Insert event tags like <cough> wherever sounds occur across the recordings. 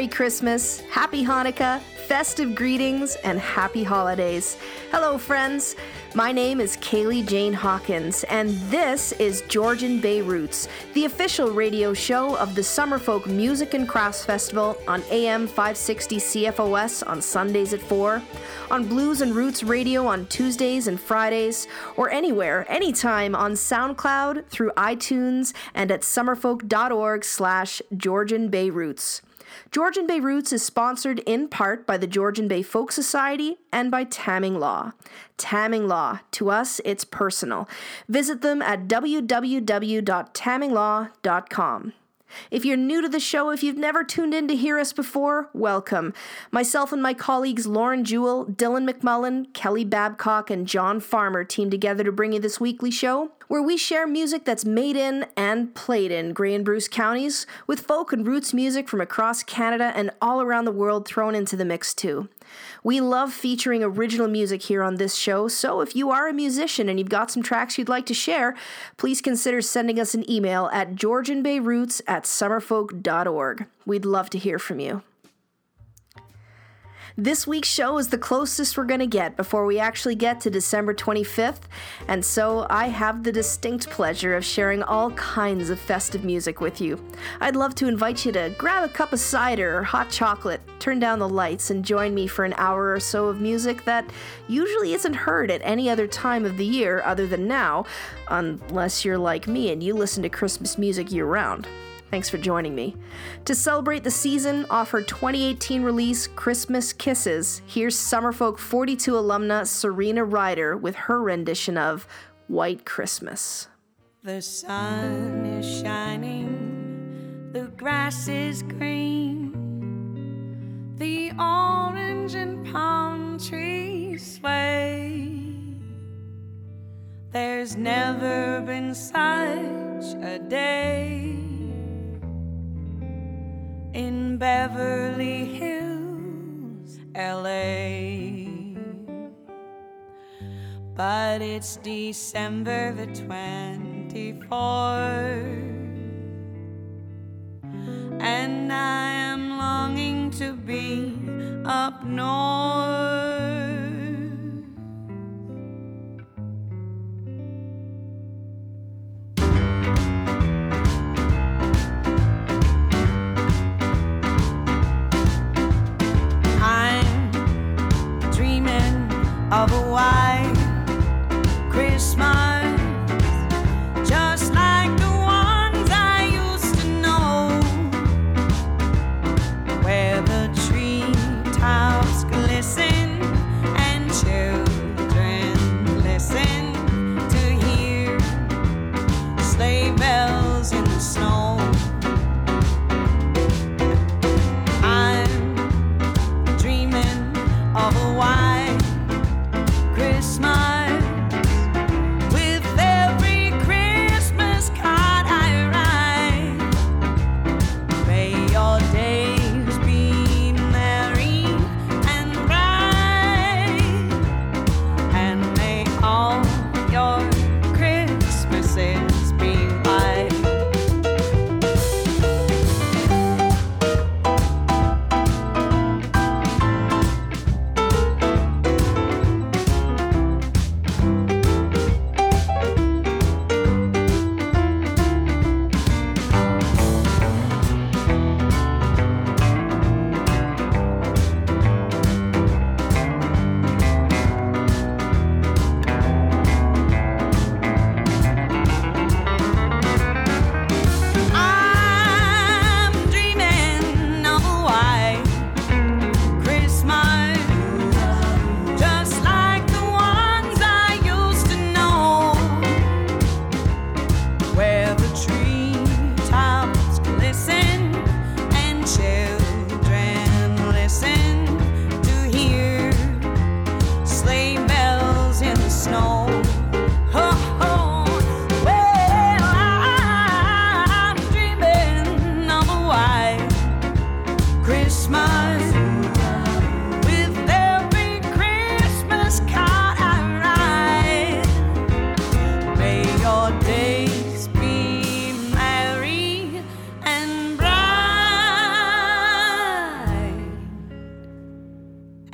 Merry Christmas, Happy Hanukkah, festive greetings, and happy holidays. Hello, friends. My name is Kaylee Jane Hawkins, and this is Georgian Bay Roots, the official radio show of the Summerfolk Music and Crafts Festival on AM 560 CFOS on Sundays at 4, on Blues and Roots Radio on Tuesdays and Fridays, or anywhere, anytime on SoundCloud, through iTunes, and at summerfolk.org slash Georgian Bay Roots. Georgian Bay Roots is sponsored in part by the Georgian Bay Folk Society and by Tamming Law. Tamming Law, to us, it's personal. Visit them at www.tamminglaw.com. If you're new to the show, if you've never tuned in to hear us before, welcome. Myself and my colleagues Lauren Jewell, Dylan McMullen, Kelly Babcock, and John Farmer team together to bring you this weekly show where we share music that's made in and played in Grey and Bruce counties, with folk and roots music from across Canada and all around the world thrown into the mix too. We love featuring original music here on this show, so if you are a musician and you've got some tracks you'd like to share, please consider sending us an email at georgianbayroots at summerfolk.org. We'd love to hear from you. This week's show is the closest we're going to get before we actually get to December 25th, and so I have the distinct pleasure of sharing all kinds of festive music with you. I'd love to invite you to grab a cup of cider or hot chocolate, turn down the lights, and join me for an hour or so of music that usually isn't heard at any other time of the year other than now, unless you're like me and you listen to Christmas music year round. Thanks for joining me. To celebrate the season, offer 2018 release Christmas Kisses. Here's Summerfolk 42 alumna Serena Ryder with her rendition of White Christmas. The sun is shining, the grass is green, the orange and palm trees sway. There's never been such a day in Beverly Hills, LA. But it's December the 24th, and I am longing to be up north. of a white Christmas, just like the ones I used to know, where the glisten and children listen to hear sleigh bells in the snow.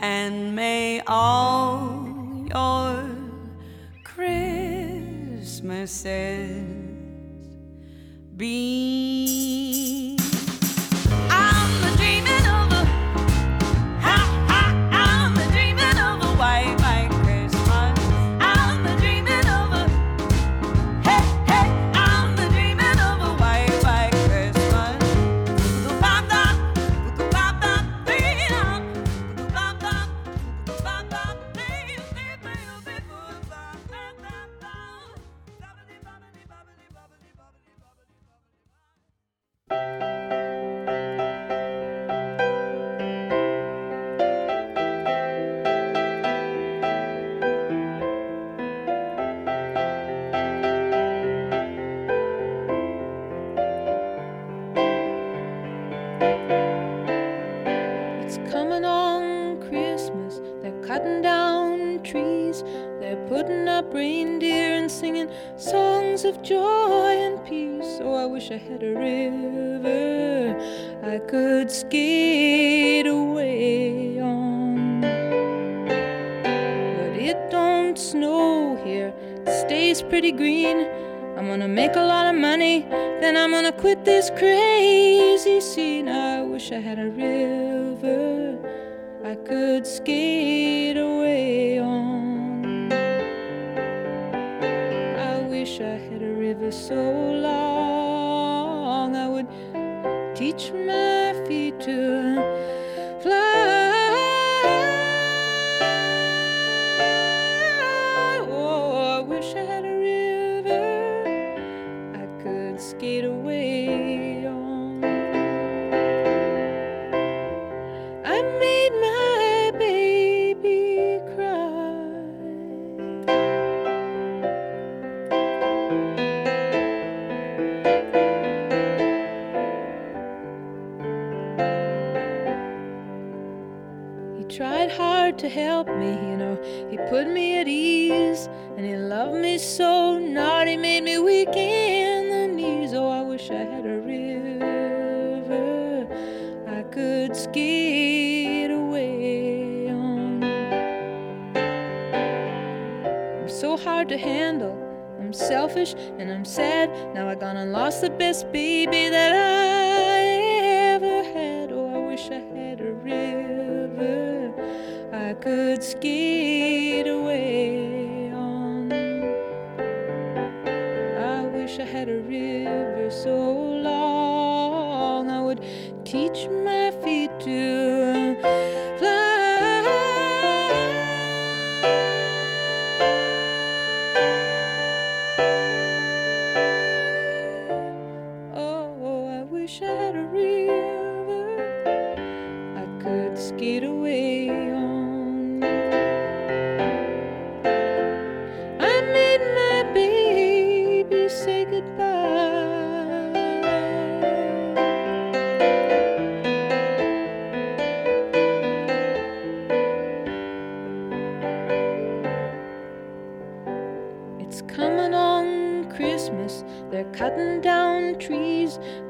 and may all your Christmases be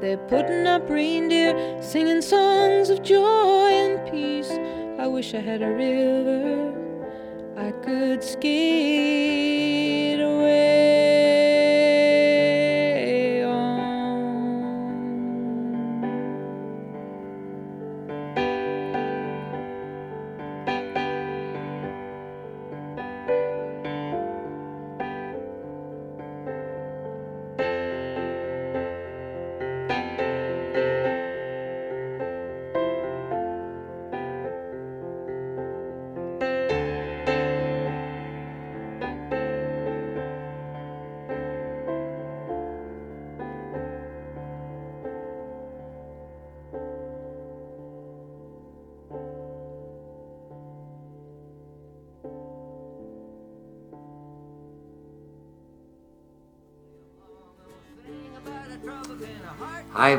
They're putting up reindeer, singing songs of joy and peace. I wish I had a river I could skate.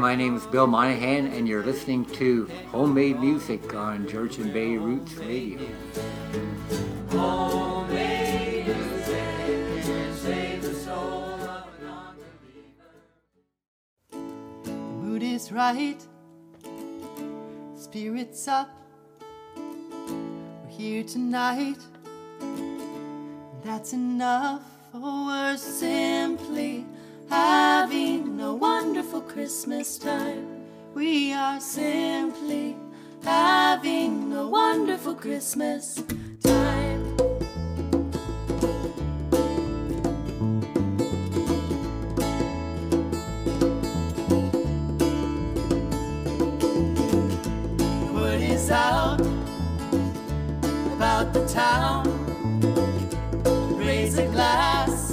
my name is Bill Monahan, and you're listening to Homemade Music on Georgian Bay Roots Radio. Mood is right, spirits up. We're here tonight. That's enough, for oh, simply having a wonderful Christmas time. We are simply having a wonderful Christmas time. Word is out about the town. Raise a glass.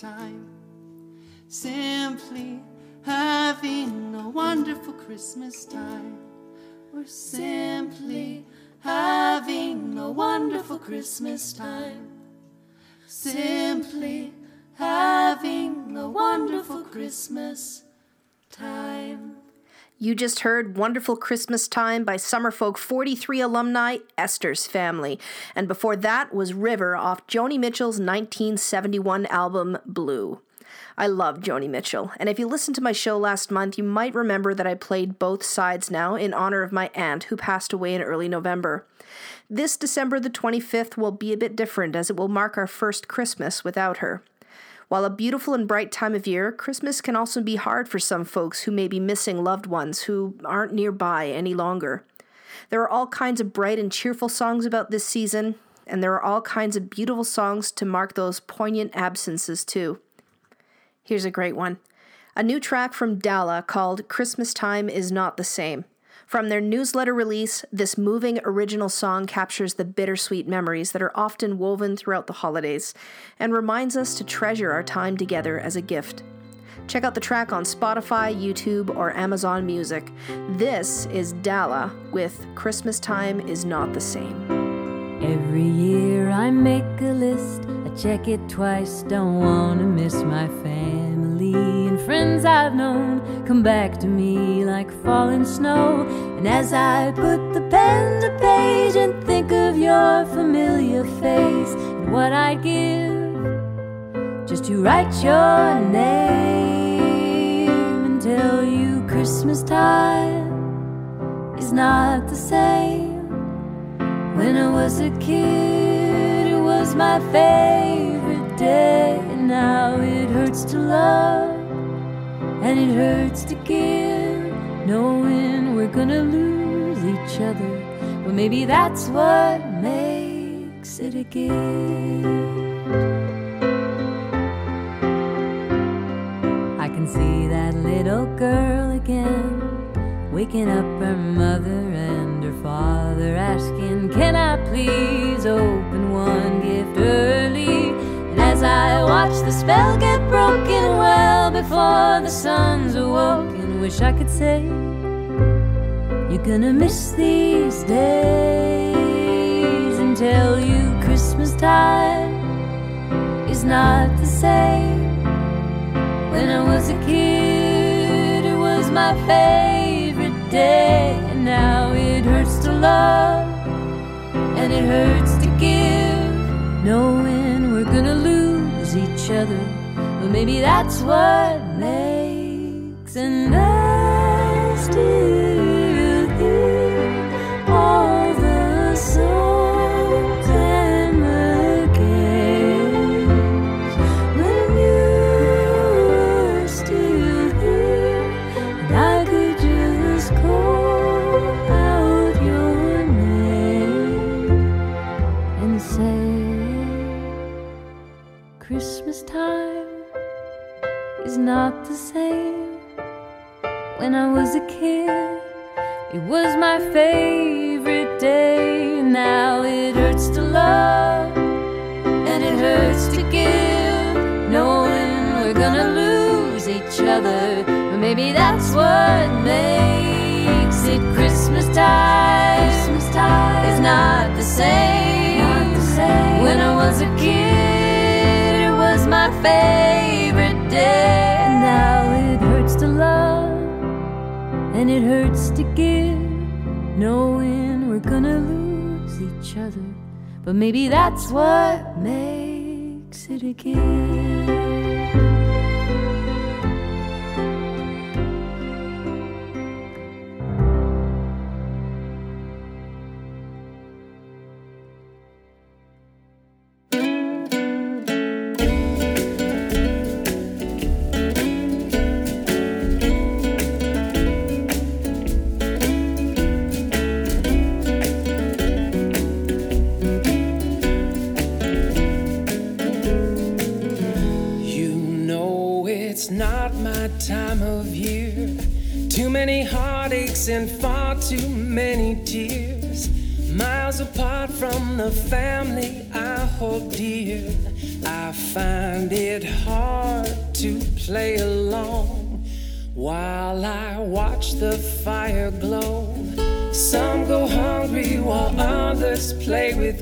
Time. Simply having a wonderful Christmas time. We're simply having a wonderful Christmas time. Simply having a wonderful Christmas time. You just heard Wonderful Christmas Time by Summerfolk 43 alumni Esther's Family. And before that was River off Joni Mitchell's 1971 album Blue. I love Joni Mitchell, and if you listened to my show last month, you might remember that I played both sides now in honor of my aunt who passed away in early November. This December the 25th will be a bit different as it will mark our first Christmas without her. While a beautiful and bright time of year, Christmas can also be hard for some folks who may be missing loved ones who aren't nearby any longer. There are all kinds of bright and cheerful songs about this season, and there are all kinds of beautiful songs to mark those poignant absences too. Here's a great one a new track from Dala called Christmas Time is Not the Same. From their newsletter release, this moving original song captures the bittersweet memories that are often woven throughout the holidays and reminds us to treasure our time together as a gift. Check out the track on Spotify, YouTube, or Amazon Music. This is Dala with Christmas Time is Not the Same. Every year I make a list, check it twice, don't wanna miss my family and friends I've known come back to me like falling snow. And as I put the pen to page and think of your familiar face and what I'd give just to write your name and tell you Christmas time is not the same. When I was a kid, was my favorite day, and now it hurts to love and it hurts to give, knowing we're gonna lose each other. But maybe that's what makes it a gift. I can see that little girl again, waking up her mother and her father, asking, Can I please open one gift early? And as I watch the spell get broken well before the sun's awoken, wish I could say, You're gonna miss these days and tell you Christmas time is not the same. When I was a kid, it was my favorite day, and now love and it hurts to give, knowing we're gonna lose each other. But maybe that's what makes, and I still not the same. When I was a kid, it was my favorite day. Now it hurts to love and it hurts to give, knowing we're gonna lose each other. But maybe that's what makes it Christmas time. Christmas time is not the same. Not the same. When I was a kid, it was my favorite and it hurts to give, knowing we're gonna lose each other. But maybe that's what makes it a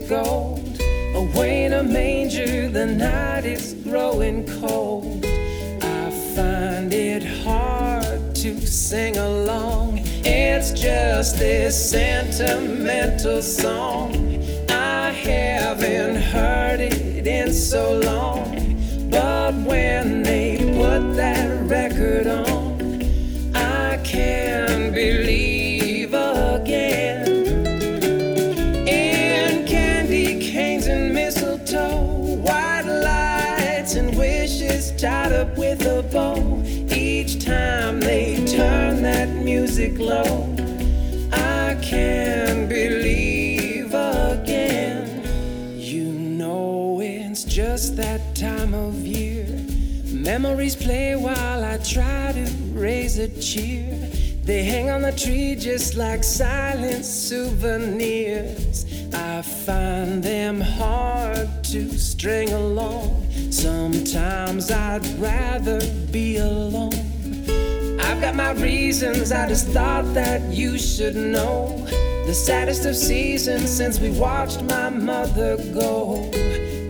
gold. Away in a manger, the night is growing cold. I find it hard to sing along. It's just this sentimental song. I haven't heard it in so long. But when Memories play while I try to raise a cheer. They hang on the tree just like silent souvenirs. I find them hard to string along. Sometimes I'd rather be alone. I've got my reasons, I just thought that you should know. The saddest of seasons since we watched my mother go.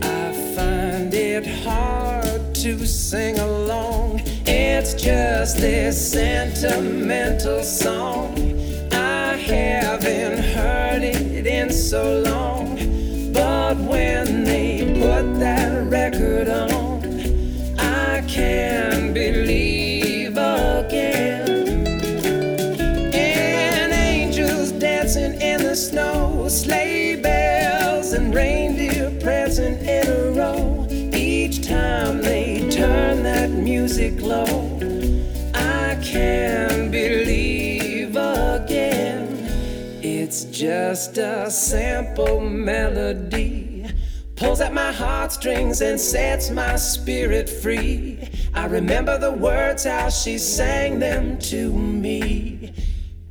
I find it hard to sing along. It's just this sentimental song. I haven't heard it in so long. I can't believe again. It's just a simple melody. Pulls at my heartstrings and sets my spirit free. I remember the words, how she sang them to me.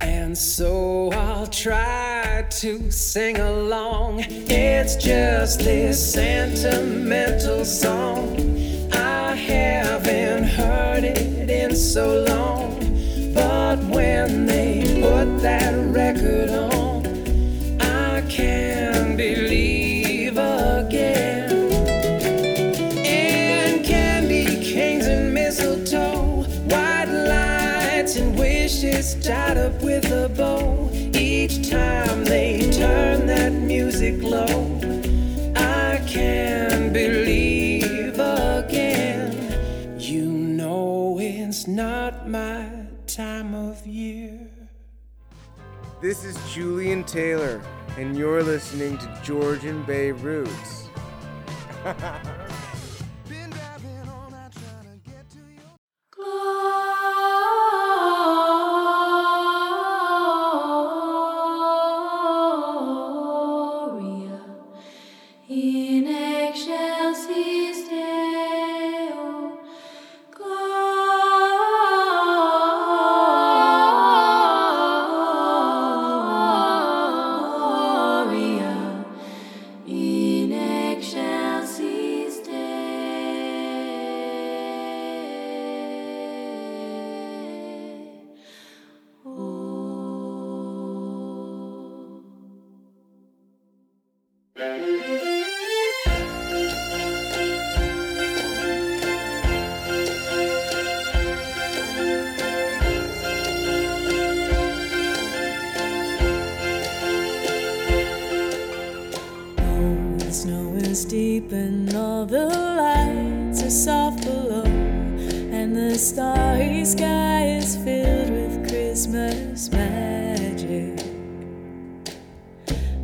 And so I'll try to sing along. It's just this sentimental song. I haven't heard it in so long. But when they put that record on, I can believe again. And candy canes and mistletoe, white lights and wishes tied up with a bow. Each time This is Julian Taylor, and you're listening to Georgian Bay Roots. <laughs> starry sky is filled with Christmas magic.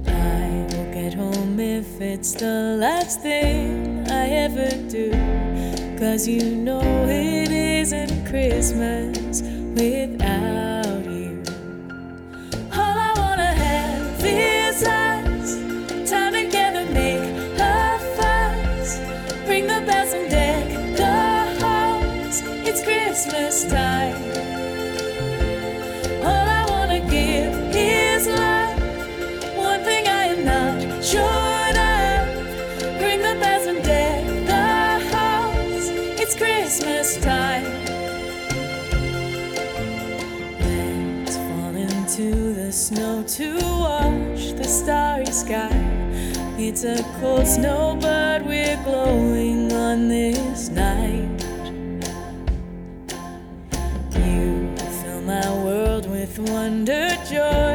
I will get home if it's the last thing I ever do, cause you know it isn't Christmas without sky. It's a cold snow, but we're glowing on this night. You fill my world with wonder, joy,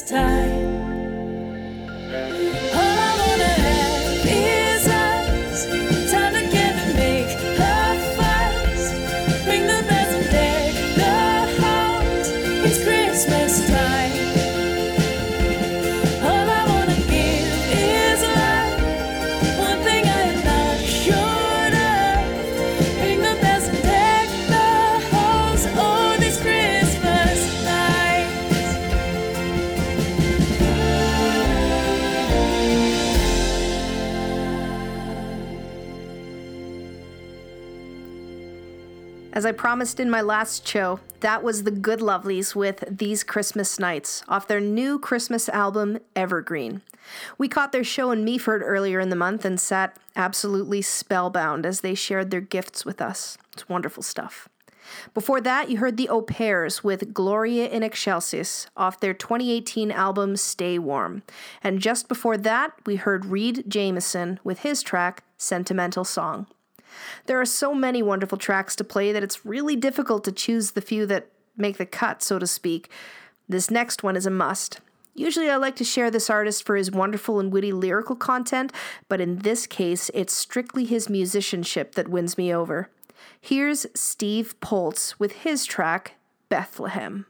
Christmas time. Promised in my last show, that was the Good Lovelies with These Christmas Nights off their new Christmas album, Evergreen. We caught their show in Meaford earlier in the month and sat absolutely spellbound as they shared their gifts with us. It's wonderful stuff. Before that, you heard the O'Pears with Gloria in Excelsis off their 2018 album Stay Warm. And just before that, we heard Reid Jamieson with his track Sentimental Song. There are so many wonderful tracks to play that it's really difficult to choose the few that make the cut, so to speak. This next one is a must. Usually, I like to share this artist for his wonderful and witty lyrical content, but in this case, it's strictly his musicianship that wins me over. Here's Steve Poltz with his track, Bethlehem.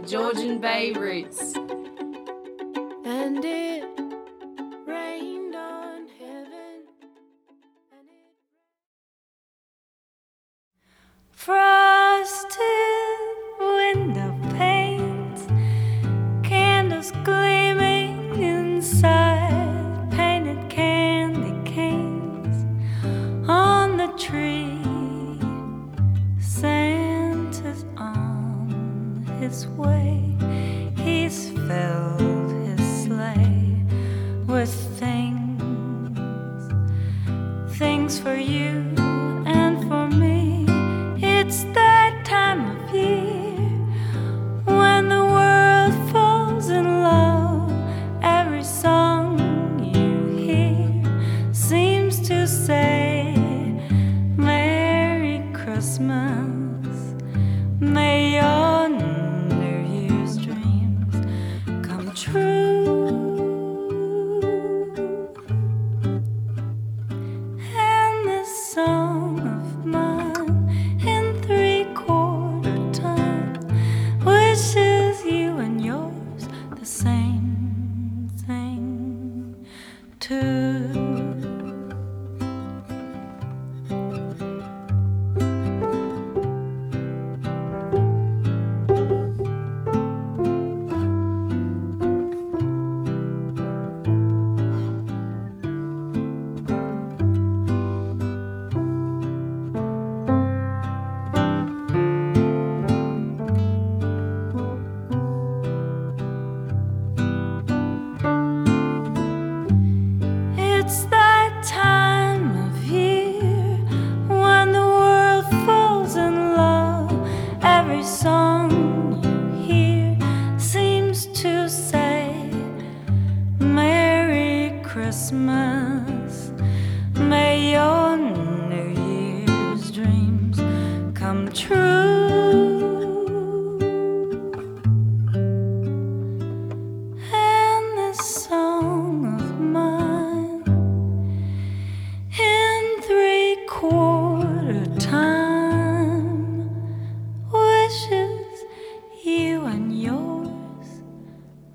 Georgian Bay Roots.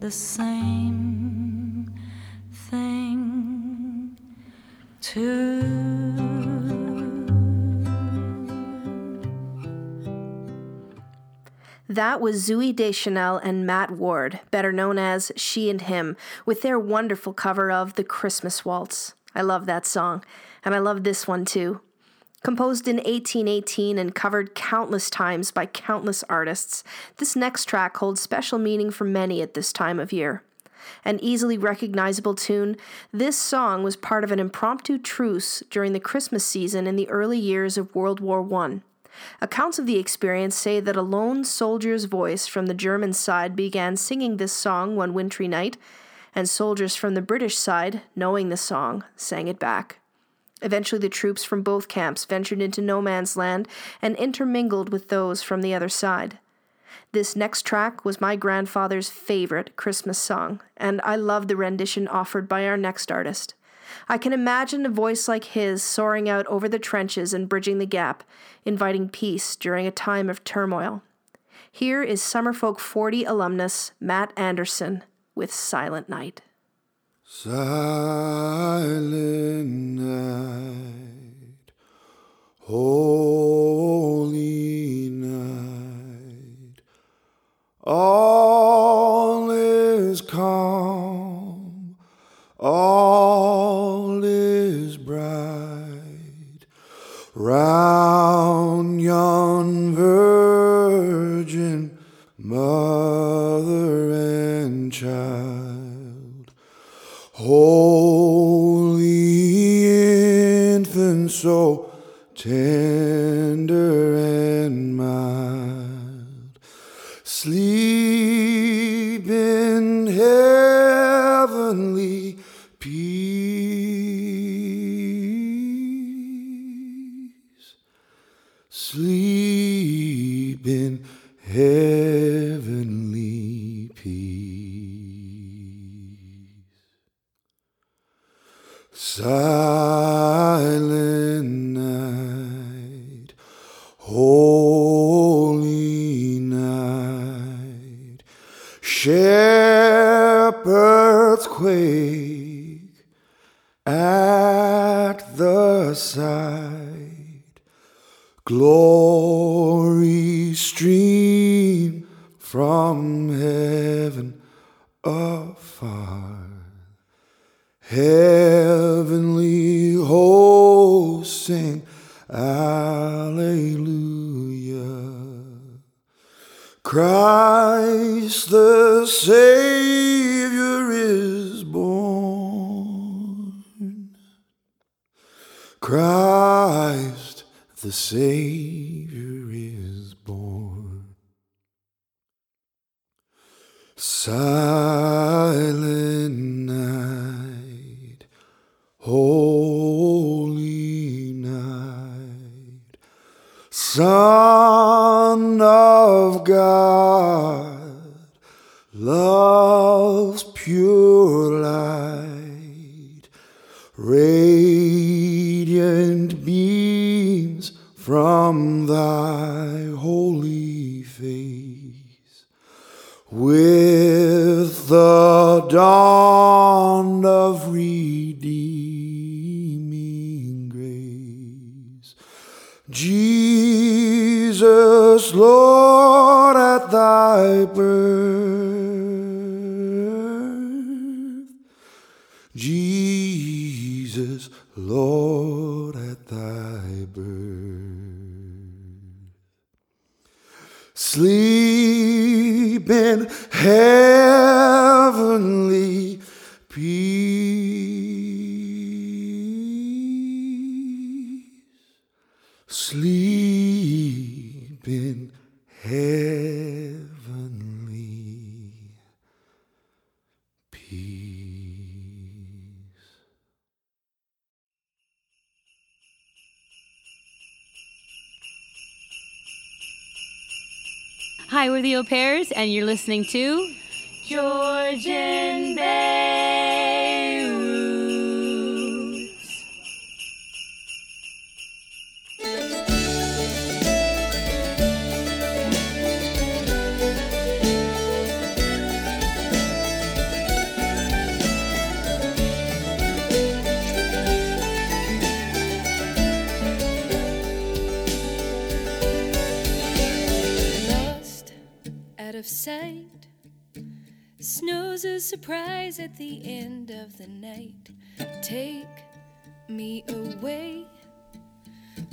The same thing too. That was Zooey Deschanel and Matt Ward, better known as She and Him, with their wonderful cover of The Christmas Waltz. I love that song, and I love this one too. Composed in 1818 and covered countless times by countless artists, this next track holds special meaning for many at this time of year. An easily recognizable tune, this song was part of an impromptu truce during the Christmas season in the early years of World War I. Accounts of the experience say that a lone soldier's voice from the German side began singing this song one wintry night, and soldiers from the British side, knowing the song, sang it back. Eventually, the troops from both camps ventured into no man's land and intermingled with those from the other side. This next track was my grandfather's favorite Christmas song, and I love the rendition offered by our next artist. I can imagine a voice like his soaring out over the trenches and bridging the gap, inviting peace during a time of turmoil. Here is Summerfolk 40 alumnus Matt Anderson with Silent Night. Silent night, holy night, all is calm, all is bright, round yon virgin mother and child. Holy infant, so tender and mild, sleep holy face with the dawn of redeeming grace. Jesus, Lord, at thy birth. Jesus, Lord. Sleep in heavenly peace. Sleep. Hi, we're the O'Pears, and you're listening to Georgian Bay. of sight. Snow's a surprise at the end of the night. Take me away.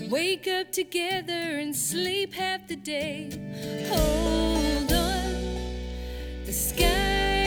Wake up together and sleep half the day. Hold on, the sky.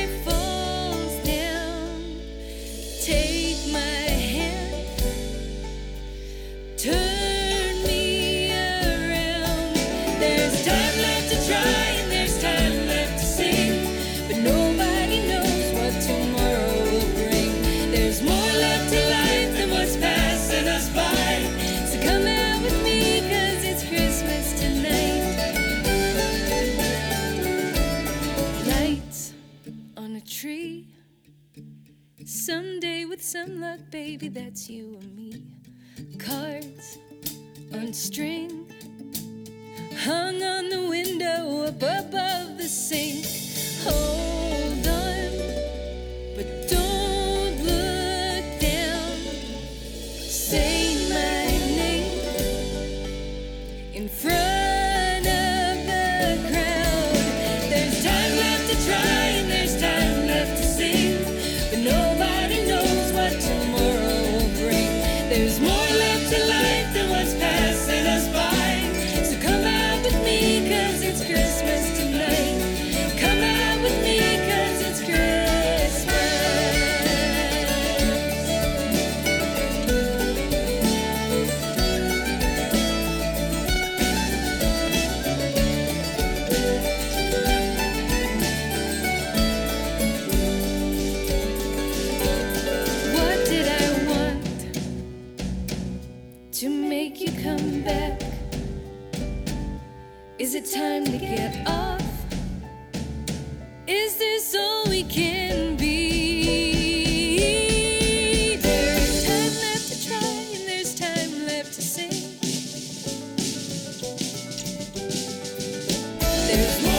is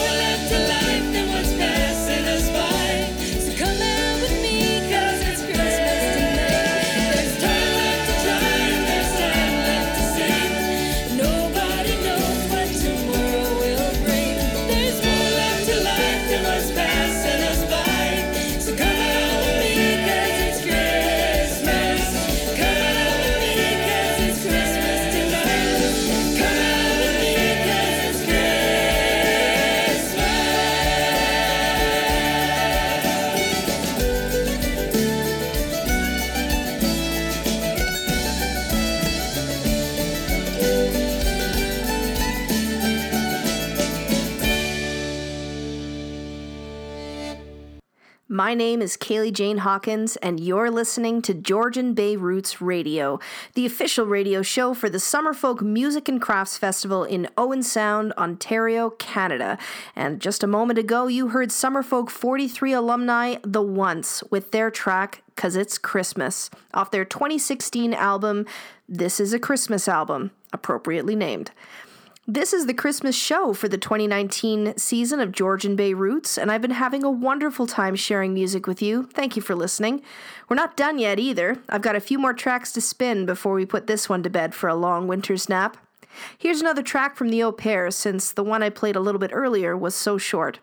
My name is Kaylee Jane Hawkins, and you're listening to Georgian Bay Roots Radio, the official radio show for the Summerfolk Music and Crafts Festival in Owen Sound, Ontario, Canada. And just a moment ago, you heard Summerfolk 43 alumni The Once with their track Cause It's Christmas off their 2016 album, This is a Christmas Album, appropriately named. This is the Christmas show for the 2019 season of Georgian Bay Roots, and I've been having a wonderful time sharing music with you. Thank you for listening. We're not done yet either. I've got a few more tracks to spin before we put this one to bed for a long winter's nap. Here's another track from the O'Pears, since the one I played a little bit earlier was so short.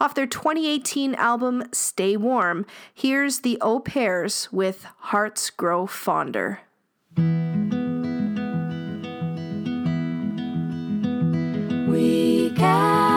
Off their 2018 album Stay Warm, here's the O'Pears with Hearts Grow Fonder. We gather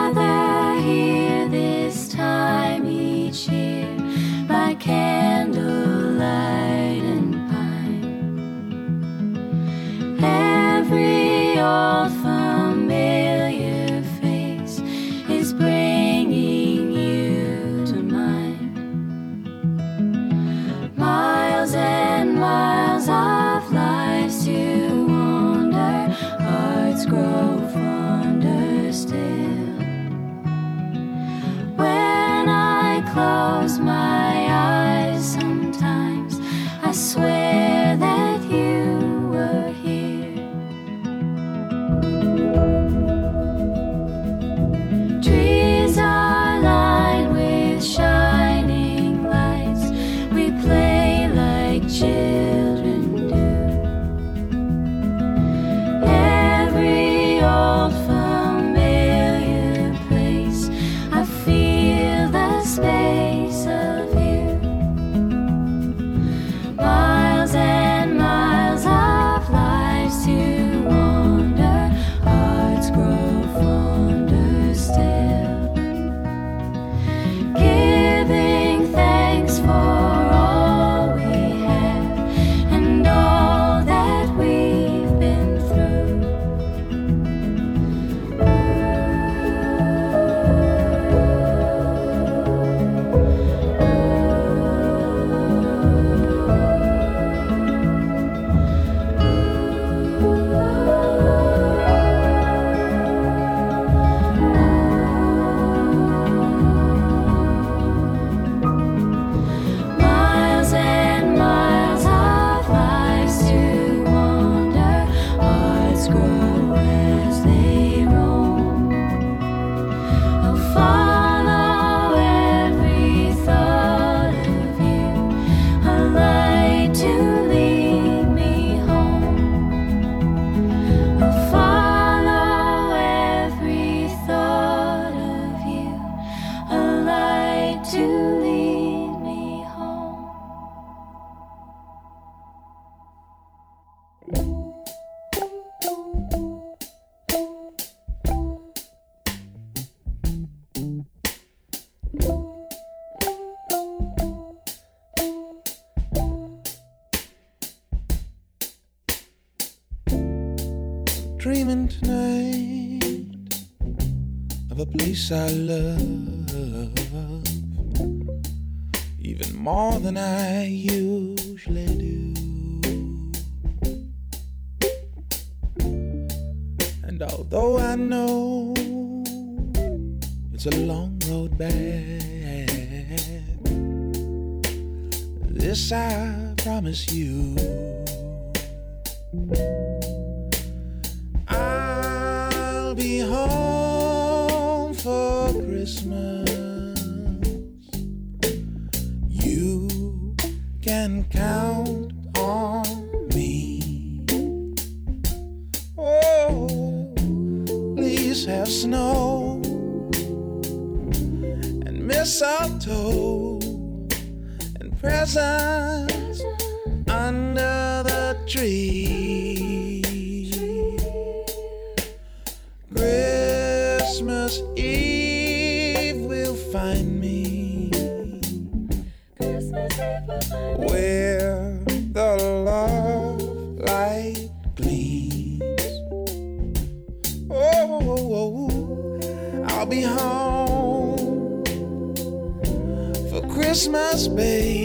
I love, even more than I usually do. And although I know it's a long road back, this I promise you. Christmas Eve will find me Christmas eve where the love light gleams. Oh, oh, oh, oh, I'll be home for. Christmas, babe.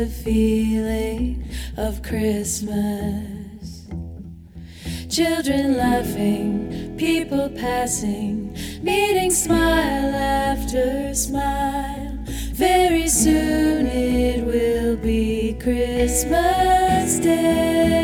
A feeling of Christmas. Children laughing, people passing, meeting smile after smile. Very soon it will be Christmas Day.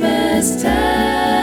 Christmas time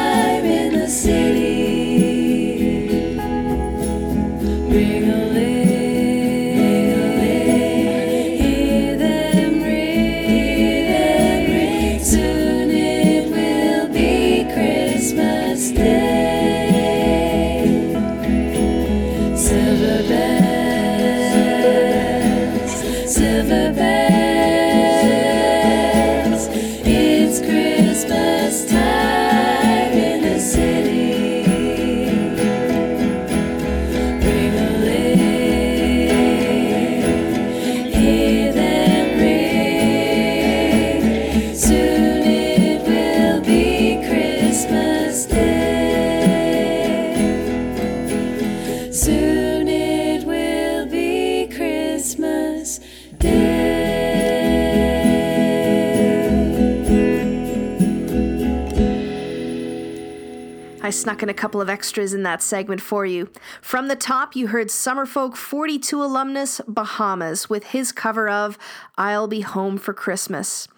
I snuck in a couple of extras in that segment for you. From the top, you heard Summerfolk 42 alumnus Bahamas with his cover of I'll Be Home for Christmas.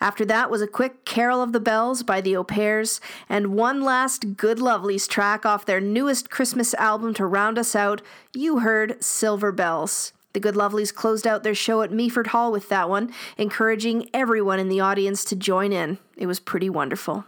After that was a quick Carol of the Bells by the O'Pears, and one last Good Lovelies track off their newest Christmas album to round us out. You heard Silver Bells. The Good Lovelies closed out their show at Meaford Hall with that one, encouraging everyone in the audience to join in. It was pretty wonderful.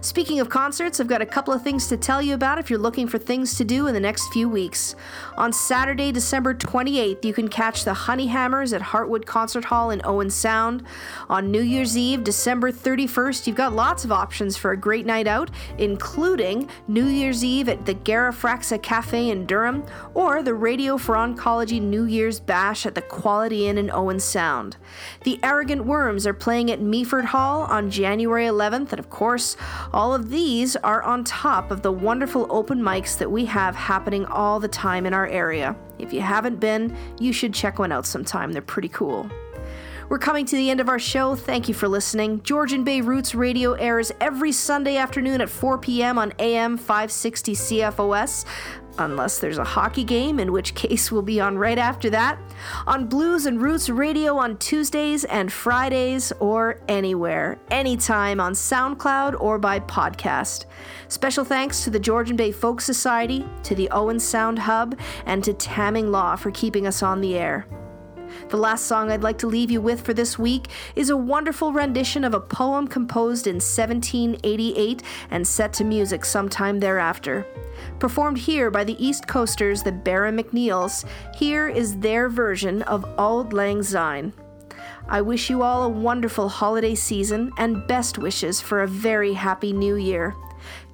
Speaking of concerts, I've got a couple of things to tell you about if you're looking for things to do in the next few weeks. On Saturday, December 28th, you can catch the Honeyhammers at Heartwood Concert Hall in Owen Sound. On New Year's Eve, December 31st, you've got lots of options for a great night out, including New Year's Eve at the Garafraxa Cafe in Durham or the Radio for Oncology New Year's Bash at the Quality Inn in Owen Sound. The Arrogant Worms are playing at Meaford Hall on January 11th, and of course, all of these are on top of the wonderful open mics that we have happening all the time in our area. If you haven't been, you should check one out sometime. They're pretty cool. We're coming to the end of our show. Thank you for listening. Georgian Bay Roots Radio airs every Sunday afternoon at 4 p.m. on AM 560 CFOS. Unless there's a hockey game, in which case we'll be on right after that. On Blues and Roots Radio on Tuesdays and Fridays, or anywhere, anytime on SoundCloud or by podcast. Special thanks to the Georgian Bay Folk Society, to the Owen Sound Hub, and to Tamming Law for keeping us on the air. The last song I'd like to leave you with for this week is a wonderful rendition of a poem composed in 1788 and set to music sometime thereafter. Performed here by the East Coasters, the Barra MacNeils, here is their version of Auld Lang Syne. I wish you all a wonderful holiday season and best wishes for a very happy new year.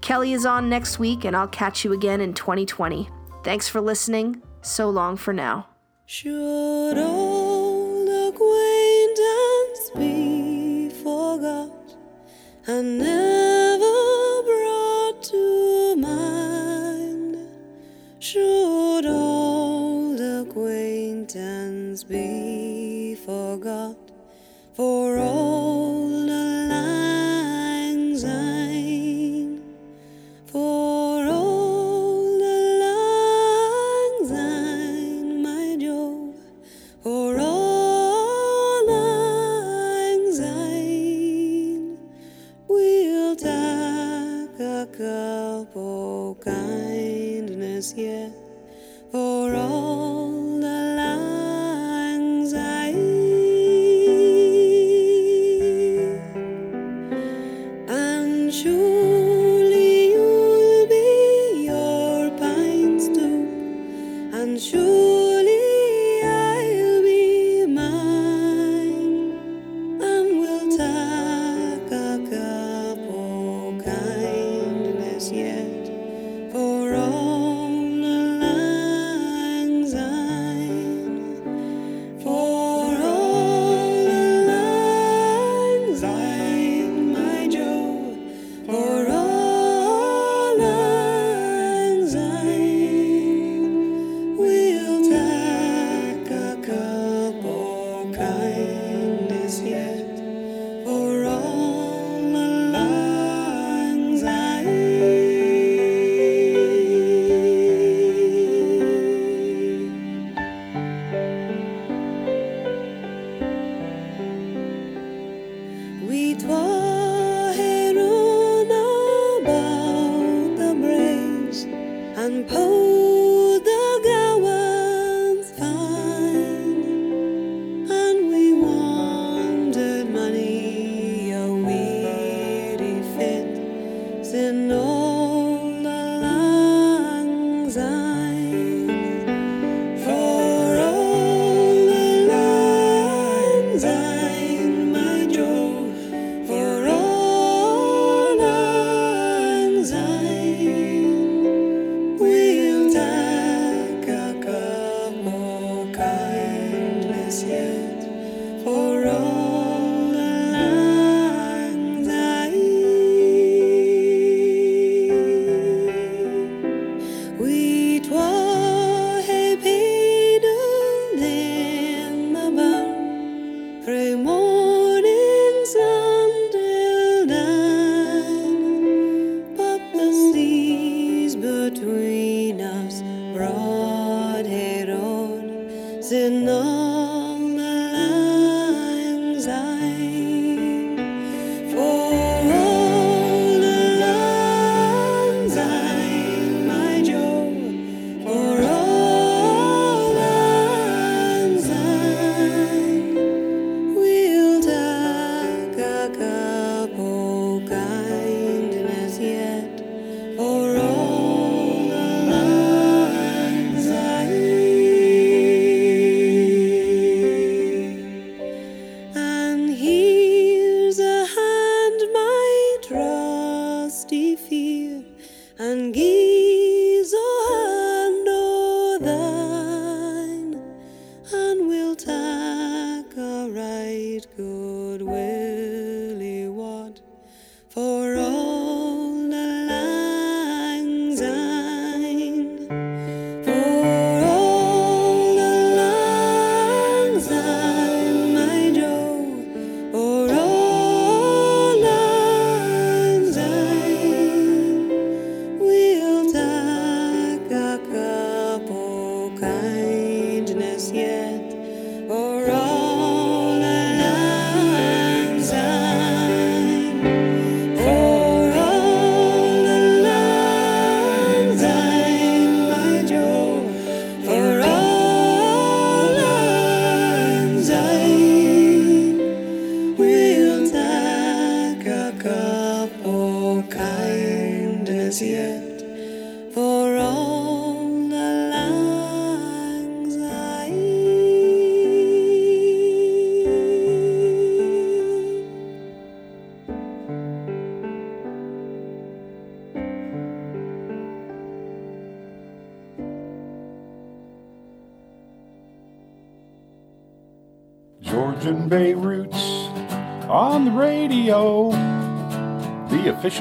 Kelly is on next week, and I'll catch you again in 2020. Thanks for listening. So long for now. Should old acquaintance be forgot and and.